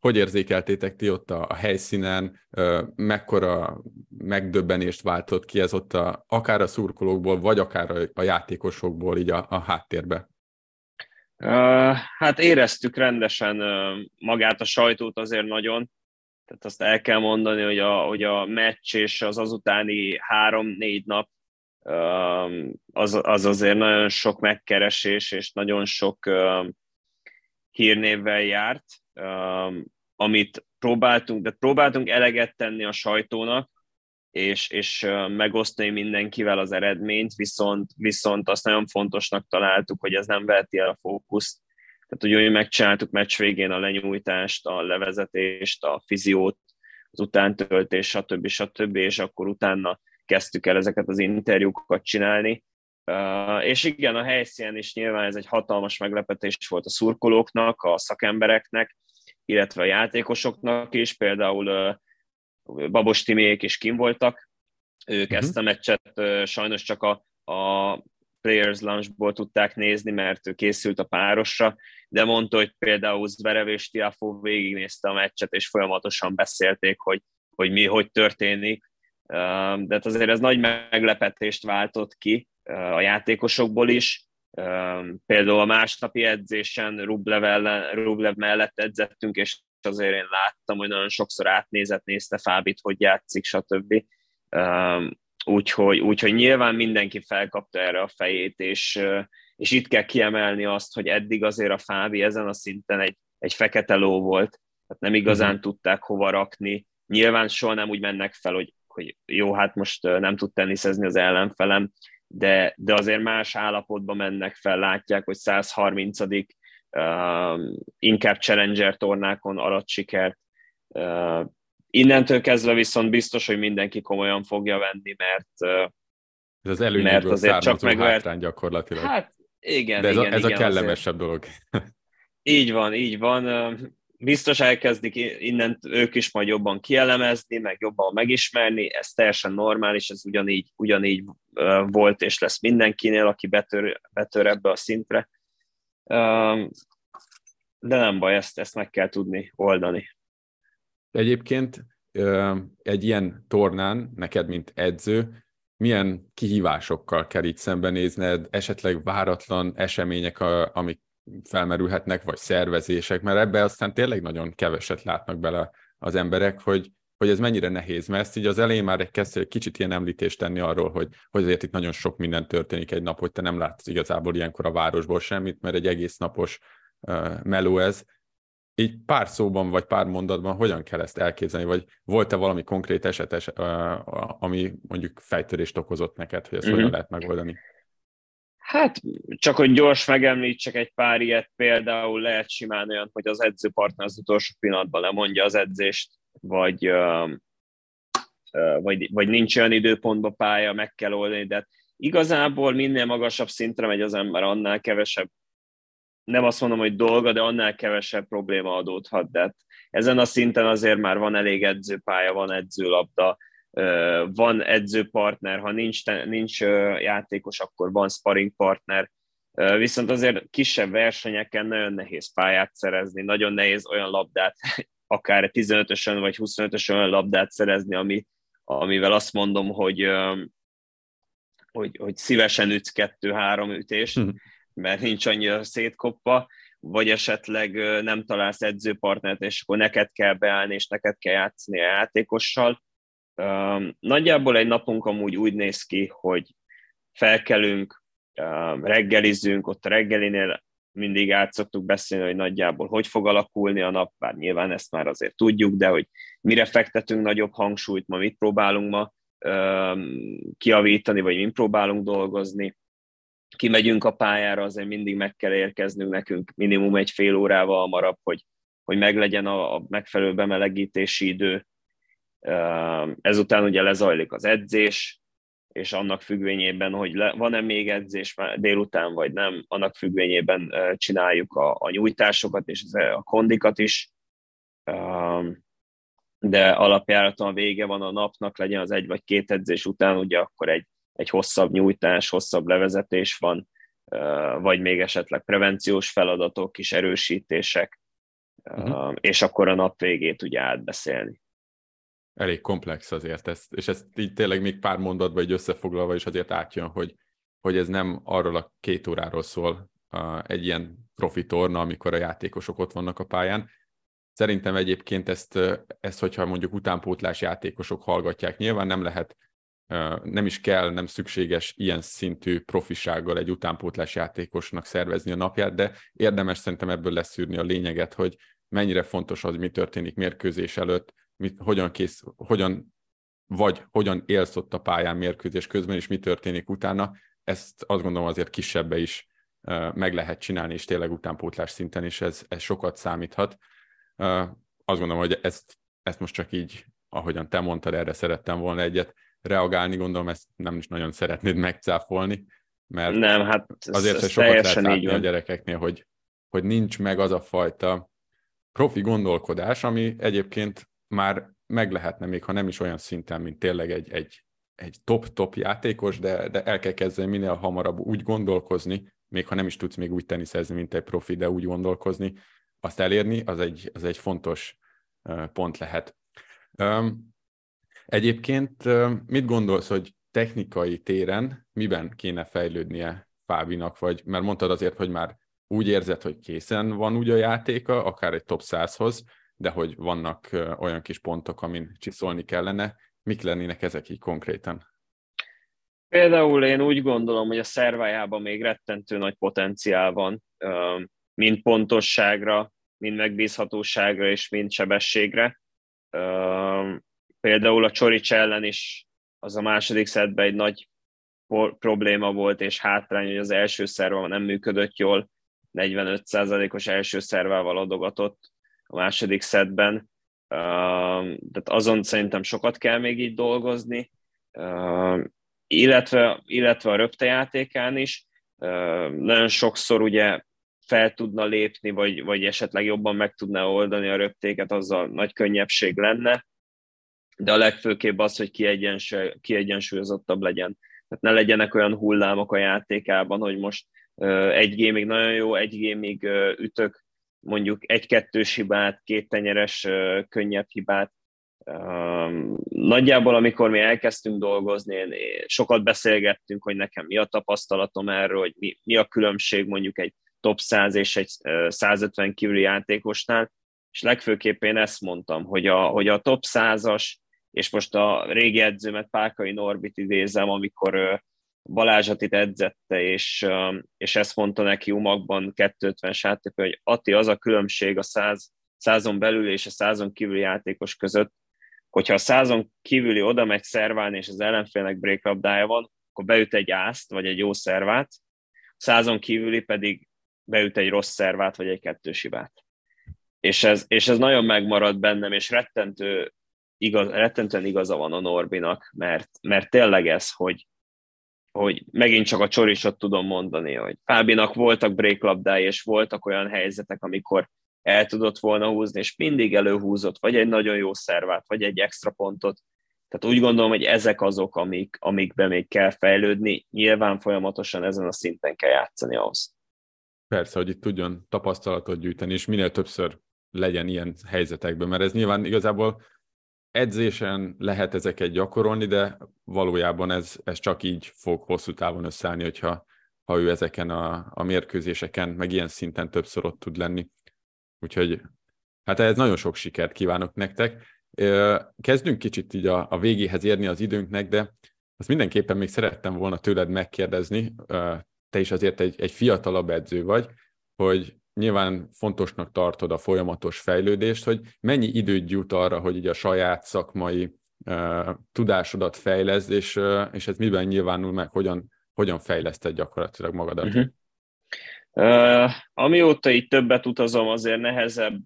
Hogy érzékeltétek ti ott a, a helyszínen, mekkora megdöbbenést váltott ki ez ott a, akár a szurkolókból, vagy akár a, a játékosokból így a, a háttérbe? Uh, hát éreztük rendesen uh, magát a sajtót azért nagyon, Tehát azt el kell mondani, hogy a, hogy a meccs és az azutáni három-négy nap az, az azért nagyon sok megkeresés és nagyon sok hírnévvel járt, amit próbáltunk, de próbáltunk eleget tenni a sajtónak, és, és megosztani mindenkivel az eredményt, viszont, viszont azt nagyon fontosnak találtuk, hogy ez nem veheti el a fókuszt. Tehát ugye megcsináltuk meccs végén a lenyújtást, a levezetést, a fiziót, az utántöltés, stb. stb. és akkor utána kezdtük el ezeket az interjúkat csinálni. És igen, a helyszínen is nyilván ez egy hatalmas meglepetés volt a szurkolóknak, a szakembereknek, illetve a játékosoknak is, például Babos Timék is kim voltak, ők uh-huh. ezt a meccset sajnos csak a, a Players Lunchból tudták nézni, mert ő készült a párosra, de mondta, hogy például Zverev és Tiafó végignézte a meccset, és folyamatosan beszélték, hogy, hogy mi, hogy történik, de hát azért ez nagy meglepetést váltott ki a játékosokból is. Például a másnapi edzésen Rublev, ellen, Rublev mellett edzettünk, és azért én láttam, hogy nagyon sokszor átnézett, nézte Fábit, hogy játszik, stb. Úgyhogy, úgyhogy nyilván mindenki felkapta erre a fejét, és, és itt kell kiemelni azt, hogy eddig azért a Fábi ezen a szinten egy, egy fekete ló volt, tehát nem igazán mm-hmm. tudták hova rakni. Nyilván soha nem úgy mennek fel, hogy hogy jó, hát most nem tud teniszezni az ellenfelem, de, de azért más állapotban mennek fel, látják, hogy 130 uh, inkább Challenger tornákon arat sikert. Uh, innentől kezdve viszont biztos, hogy mindenki komolyan fogja venni, mert uh, ez az előnyéből azért csak megvert... hátrány gyakorlatilag. Hát igen, De ez, igen, a, ez igen, a kellemesebb azért. dolog. Így van, így van biztos elkezdik innen ők is majd jobban kielemezni, meg jobban megismerni, ez teljesen normális, ez ugyanígy, ugyanígy volt és lesz mindenkinél, aki betör, betör ebbe a szintre. De nem baj, ezt, ezt meg kell tudni oldani. Egyébként egy ilyen tornán, neked, mint edző, milyen kihívásokkal kell itt szembenézned, esetleg váratlan események, amik felmerülhetnek, vagy szervezések, mert ebbe aztán tényleg nagyon keveset látnak bele az emberek, hogy, hogy ez mennyire nehéz, mert ezt így az elején már egy kezdte egy kicsit ilyen említést tenni arról, hogy, hogy azért itt nagyon sok minden történik egy nap, hogy te nem látsz igazából ilyenkor a városból semmit, mert egy egész napos uh, meló ez. Így pár szóban, vagy pár mondatban hogyan kell ezt elképzelni, vagy volt-e valami konkrét esetes, uh, ami mondjuk fejtörést okozott neked, hogy ezt mm-hmm. hogyan lehet megoldani? Hát csak, hogy gyors megemlítsek egy pár ilyet, például lehet simán olyan, hogy az edzőpartner az utolsó pillanatban lemondja az edzést, vagy, vagy, vagy nincs olyan időpontban pálya, meg kell oldani, de igazából minél magasabb szintre megy az ember, annál kevesebb, nem azt mondom, hogy dolga, de annál kevesebb probléma adódhat. De hát ezen a szinten azért már van elég edzőpálya, van edzőlabda, van edzőpartner, ha nincs, nincs játékos, akkor van sparring partner, viszont azért kisebb versenyeken nagyon nehéz pályát szerezni, nagyon nehéz olyan labdát, akár 15-ösön vagy 25-ösön olyan labdát szerezni, ami, amivel azt mondom, hogy, hogy, hogy szívesen ütsz kettő-három ütést, uh-huh. mert nincs annyira szétkoppa, vagy esetleg nem találsz edzőpartnert, és akkor neked kell beállni, és neked kell játszani a játékossal, Nagyjából egy napunk amúgy úgy néz ki, hogy felkelünk, reggelizünk, ott a reggelinél mindig át szoktuk beszélni, hogy nagyjából hogy fog alakulni a nap, bár nyilván ezt már azért tudjuk, de hogy mire fektetünk nagyobb hangsúlyt, ma mit próbálunk ma kiavítani, vagy mit próbálunk dolgozni. Kimegyünk a pályára, azért mindig meg kell érkeznünk nekünk minimum egy fél órával hamarabb, hogy, hogy meglegyen a, a megfelelő bemelegítési idő, Ezután ugye lezajlik az edzés, és annak függvényében, hogy van-e még edzés délután, vagy nem, annak függvényében csináljuk a, a nyújtásokat és a kondikat is, de alapjáraton a vége van a napnak, legyen az egy vagy két edzés után, ugye akkor egy, egy hosszabb nyújtás, hosszabb levezetés van, vagy még esetleg prevenciós feladatok, kis erősítések, uh-huh. és akkor a nap végét ugye átbeszélni elég komplex azért, ezt, és ezt így tényleg még pár mondatban egy összefoglalva is azért átjön, hogy, hogy ez nem arról a két óráról szól egy ilyen profi torna, amikor a játékosok ott vannak a pályán, Szerintem egyébként ezt, ezt, hogyha mondjuk utánpótlás játékosok hallgatják, nyilván nem lehet, nem is kell, nem szükséges ilyen szintű profisággal egy utánpótlás játékosnak szervezni a napját, de érdemes szerintem ebből leszűrni a lényeget, hogy mennyire fontos az, mi történik mérkőzés előtt, mit, hogyan, kész, hogyan vagy hogyan élsz ott a pályán mérkőzés közben, és mi történik utána, ezt azt gondolom azért kisebbe is meg lehet csinálni, és tényleg utánpótlás szinten is ez, ez sokat számíthat. Azt gondolom, hogy ezt, ezt most csak így, ahogyan te mondtad, erre szerettem volna egyet reagálni, gondolom ezt nem is nagyon szeretnéd megcáfolni, mert nem, hát azért, hogy sokat lehet látni a gyerekeknél, hogy, hogy nincs meg az a fajta profi gondolkodás, ami egyébként már meg lehetne, még ha nem is olyan szinten, mint tényleg egy, egy, egy top-top játékos, de, de el kell kezdeni minél hamarabb úgy gondolkozni, még ha nem is tudsz még úgy teniszezni, mint egy profi, de úgy gondolkozni, azt elérni, az egy, az egy fontos pont lehet. Egyébként mit gondolsz, hogy technikai téren miben kéne fejlődnie Fábinak, vagy mert mondtad azért, hogy már úgy érzed, hogy készen van úgy a játéka, akár egy top 100-hoz, de hogy vannak olyan kis pontok, amin csiszolni kellene. Mik lennének ezek így konkrétan? Például én úgy gondolom, hogy a szervájában még rettentő nagy potenciál van, mind pontosságra, mind megbízhatóságra és mind sebességre. Például a Csorics ellen is az a második szedben egy nagy probléma volt, és hátrány, hogy az első szerva nem működött jól, 45%-os első szervával adogatott a második szedben. Tehát azon szerintem sokat kell még így dolgozni, illetve, illetve a röptejátékán is. Nagyon sokszor ugye fel tudna lépni, vagy, vagy esetleg jobban meg tudná oldani a röptéket, azzal nagy könnyebbség lenne, de a legfőképp az, hogy kiegyensúlyozottabb legyen. Tehát ne legyenek olyan hullámok a játékában, hogy most egy gémig nagyon jó, egy gémig ütök mondjuk egy-kettős hibát, két tenyeres könnyebb hibát. Nagyjából, amikor mi elkezdtünk dolgozni, sokat beszélgettünk, hogy nekem mi a tapasztalatom erről, hogy mi, mi a különbség mondjuk egy top 100 és egy 150 kívüli játékosnál, és legfőképp én ezt mondtam, hogy a, hogy a top 100-as, és most a régi edzőmet Pákai Norbit idézem, amikor Balázsat itt edzette, és, és ezt mondta neki Umagban 250 sátok, hogy Ati, az a különbség a 100, százon belül és a százon kívüli játékos között, hogyha a százon kívüli oda megy szerválni, és az ellenfélnek breaklabdája van, akkor beüt egy ászt, vagy egy jó szervát, a százon kívüli pedig beüt egy rossz szervát, vagy egy kettős hibát. És ez, és ez nagyon megmarad bennem, és rettentő, igaz, rettentően igaza van a Norbinak, mert, mert tényleg ez, hogy, hogy megint csak a csorisot tudom mondani, hogy Fábinak voltak breaklabdái, és voltak olyan helyzetek, amikor el tudott volna húzni, és mindig előhúzott, vagy egy nagyon jó szervát, vagy egy extra pontot. Tehát úgy gondolom, hogy ezek azok, amik, amikben még kell fejlődni, nyilván folyamatosan ezen a szinten kell játszani ahhoz. Persze, hogy itt tudjon tapasztalatot gyűjteni, és minél többször legyen ilyen helyzetekben, mert ez nyilván igazából edzésen lehet ezeket gyakorolni, de valójában ez, ez csak így fog hosszú távon összeállni, hogyha ha ő ezeken a, a mérkőzéseken, meg ilyen szinten többször ott tud lenni. Úgyhogy hát ez nagyon sok sikert kívánok nektek. Kezdünk kicsit így a, a végéhez érni az időnknek, de azt mindenképpen még szerettem volna tőled megkérdezni, te is azért egy, egy fiatalabb edző vagy, hogy nyilván fontosnak tartod a folyamatos fejlődést, hogy mennyi időt jut arra, hogy így a saját szakmai uh, tudásodat fejleszd, és, uh, és ez miben nyilvánul meg, hogyan, hogyan fejleszted gyakorlatilag magadat? Uh-huh. Uh, amióta így többet utazom, azért nehezebb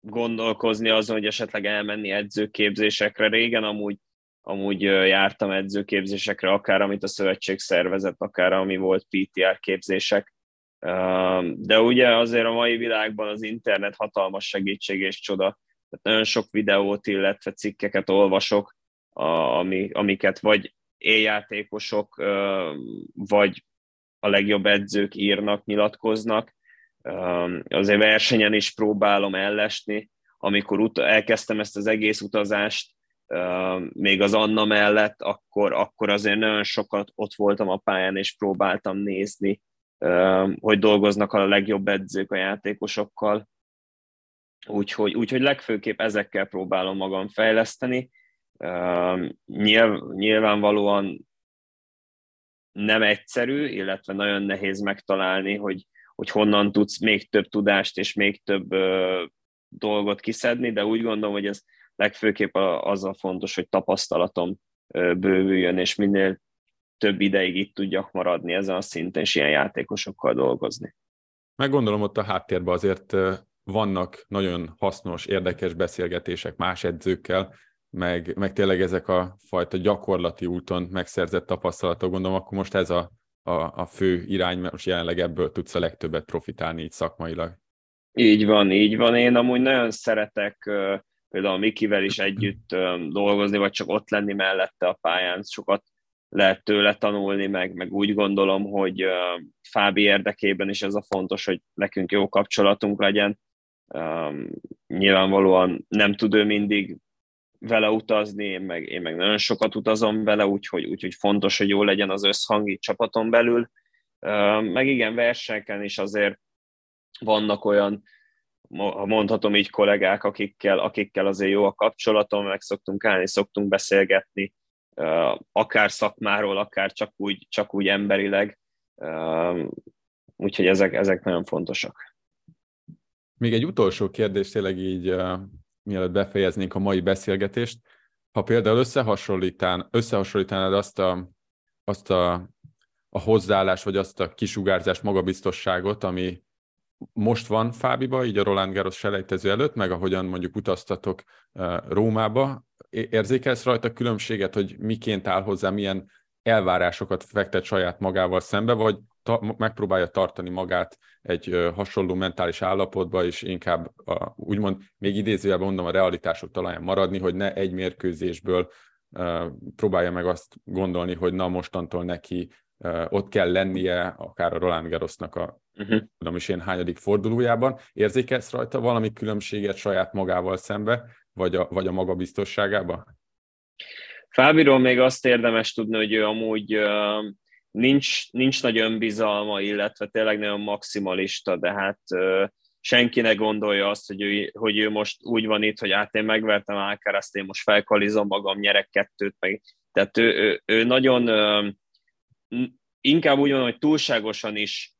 gondolkozni azon, hogy esetleg elmenni edzőképzésekre. Régen amúgy, amúgy jártam edzőképzésekre, akár amit a szövetség szervezett, akár ami volt PTR képzések, de ugye azért a mai világban az internet hatalmas segítség és csoda. Tehát nagyon sok videót, illetve cikkeket olvasok, ami, amiket vagy éljátékosok, vagy a legjobb edzők írnak, nyilatkoznak. Azért versenyen is próbálom ellesni, amikor ut- elkezdtem ezt az egész utazást, még az Anna mellett, akkor, akkor azért nagyon sokat ott voltam a pályán, és próbáltam nézni hogy dolgoznak a legjobb edzők a játékosokkal. Úgyhogy, úgyhogy legfőképp ezekkel próbálom magam fejleszteni. Nyilvánvalóan nem egyszerű, illetve nagyon nehéz megtalálni, hogy, hogy honnan tudsz még több tudást és még több dolgot kiszedni, de úgy gondolom, hogy ez legfőképp az a fontos, hogy tapasztalatom bővüljön, és minél több ideig itt tudjak maradni ezen a szinten, és ilyen játékosokkal dolgozni. Meggondolom ott a háttérben azért vannak nagyon hasznos, érdekes beszélgetések más edzőkkel, meg, meg tényleg ezek a fajta gyakorlati úton megszerzett tapasztalatok, gondolom, akkor most ez a, a, a fő irány, mert most jelenleg ebből tudsz a legtöbbet profitálni így szakmailag. Így van, így van. Én amúgy nagyon szeretek például Mikivel is együtt dolgozni, vagy csak ott lenni mellette a pályán. Sokat lehet tőle tanulni, meg, meg úgy gondolom, hogy Fábi érdekében is ez a fontos, hogy nekünk jó kapcsolatunk legyen. Nyilvánvalóan nem tud ő mindig vele utazni, én meg, én meg nagyon sokat utazom vele, úgyhogy, úgyhogy fontos, hogy jó legyen az összhangi csapaton belül. Meg igen, versenyeken is azért vannak olyan, ha mondhatom így kollégák, akikkel, akikkel azért jó a kapcsolatom, meg szoktunk állni, szoktunk beszélgetni, akár szakmáról, akár csak úgy, csak úgy emberileg. Úgyhogy ezek, ezek nagyon fontosak. Még egy utolsó kérdés tényleg így mielőtt befejeznénk a mai beszélgetést, ha például összehasonlítán, összehasonlítanád azt a, azt a, a hozzáállás, vagy azt a kisugárzás, magabiztosságot, ami most van Fábiba, így a Roland Garros selejtező előtt, meg ahogyan mondjuk utaztatok Rómába, érzékelsz rajta különbséget, hogy miként áll hozzá, milyen elvárásokat fektet saját magával szembe, vagy ta- megpróbálja tartani magát egy hasonló mentális állapotba, és inkább a, úgymond még idézőjelben mondom a realitások talaján maradni, hogy ne egy mérkőzésből uh, próbálja meg azt gondolni, hogy na mostantól neki uh, ott kell lennie, akár a Roland Garrosnak a uh-huh. tudom is én hányadik fordulójában. Érzékelsz rajta valami különbséget saját magával szembe, vagy a, vagy a magabiztosságába? Fábiról még azt érdemes tudni, hogy ő amúgy nincs, nincs nagy önbizalma, illetve tényleg nagyon maximalista, de hát senki ne gondolja azt, hogy ő, hogy ő most úgy van itt, hogy hát én megvertem Alcaraz, én most felkalizom magam, nyerek kettőt, meg. Tehát ő, ő, ő nagyon inkább úgy van, hogy túlságosan is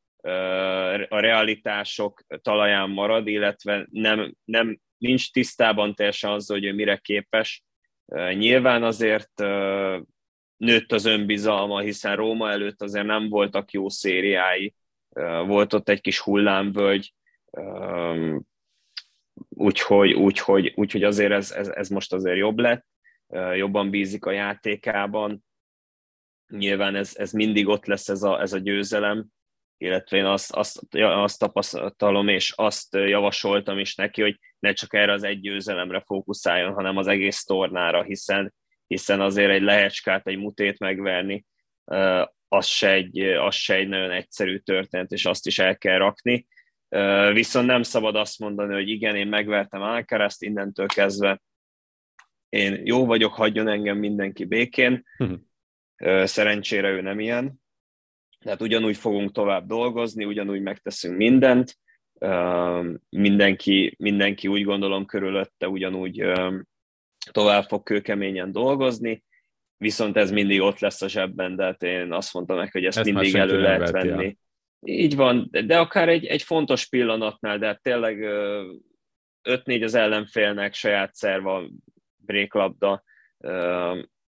a realitások talaján marad, illetve nem, nem nincs tisztában teljesen azzal, hogy ő mire képes. Nyilván azért nőtt az önbizalma, hiszen Róma előtt azért nem voltak jó szériái, volt ott egy kis hullámvölgy, úgyhogy, úgyhogy, úgyhogy azért ez, ez, ez most azért jobb lett, jobban bízik a játékában, nyilván ez, ez mindig ott lesz ez a, ez a győzelem, illetve én azt, azt, azt tapasztalom, és azt javasoltam is neki, hogy ne csak erre az egy győzelemre fókuszáljon, hanem az egész tornára, hiszen, hiszen azért egy lehecskát, egy mutét megverni, az se, egy, az se egy nagyon egyszerű történet, és azt is el kell rakni. Viszont nem szabad azt mondani, hogy igen, én megvertem Alcarazt, innentől kezdve én jó vagyok, hagyjon engem mindenki békén. Uh-huh. Szerencsére ő nem ilyen. Tehát ugyanúgy fogunk tovább dolgozni, ugyanúgy megteszünk mindent, mindenki, mindenki úgy gondolom körülötte ugyanúgy tovább fog kőkeményen dolgozni, viszont ez mindig ott lesz a zsebben, de hát én azt mondtam neki, hogy ezt, ezt mindig elő lehet venni. El. Így van, de akár egy, egy fontos pillanatnál, de hát tényleg 5-4 az ellenfélnek, saját szerva, bréklabda,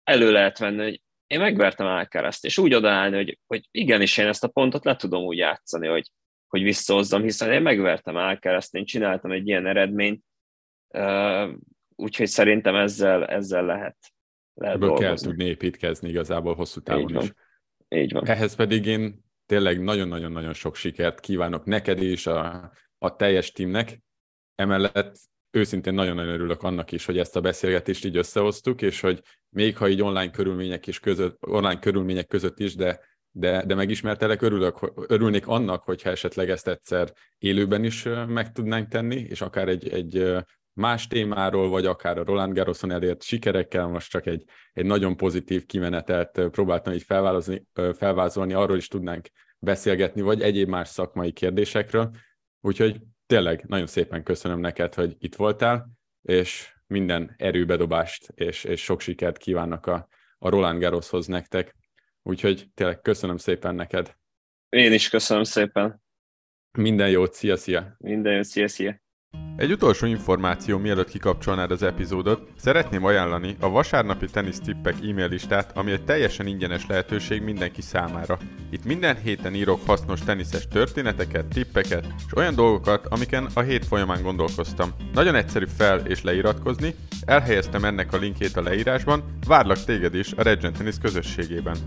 elő lehet venni, hogy én megvertem Alcaraz-t, és úgy odaállni, hogy, hogy igenis én ezt a pontot le tudom úgy játszani, hogy, hogy visszahozzam, hiszen én megvertem Alcaraz-t, én csináltam egy ilyen eredményt, úgyhogy szerintem ezzel, ezzel lehet, lehet Ebből dolgozni. kell tudni építkezni igazából hosszú távon Így is. Így van. Ehhez pedig én tényleg nagyon-nagyon-nagyon sok sikert kívánok neked is, a, a teljes teamnek. Emellett őszintén nagyon-nagyon örülök annak is, hogy ezt a beszélgetést így összehoztuk, és hogy még ha így online körülmények, is között, online körülmények között is, de, de, de megismertelek, örülök, örülnék annak, hogyha esetleg ezt egyszer élőben is meg tudnánk tenni, és akár egy, egy más témáról, vagy akár a Roland Garroson elért sikerekkel, most csak egy, egy nagyon pozitív kimenetelt próbáltam így felvázolni, arról is tudnánk beszélgetni, vagy egyéb más szakmai kérdésekről. Úgyhogy tényleg nagyon szépen köszönöm neked, hogy itt voltál, és minden erőbedobást és, és sok sikert kívánnak a, a Roland Garroshoz nektek. Úgyhogy tényleg köszönöm szépen neked. Én is köszönöm szépen. Minden jót, szia, szia! Minden jót, szia, szia! Egy utolsó információ, mielőtt kikapcsolnád az epizódot, szeretném ajánlani a vasárnapi tenisztippek e-mail listát, ami egy teljesen ingyenes lehetőség mindenki számára. Itt minden héten írok hasznos teniszes történeteket, tippeket és olyan dolgokat, amiken a hét folyamán gondolkoztam. Nagyon egyszerű fel és leiratkozni, elhelyeztem ennek a linkjét a leírásban, várlak téged is a Regent Tennis közösségében.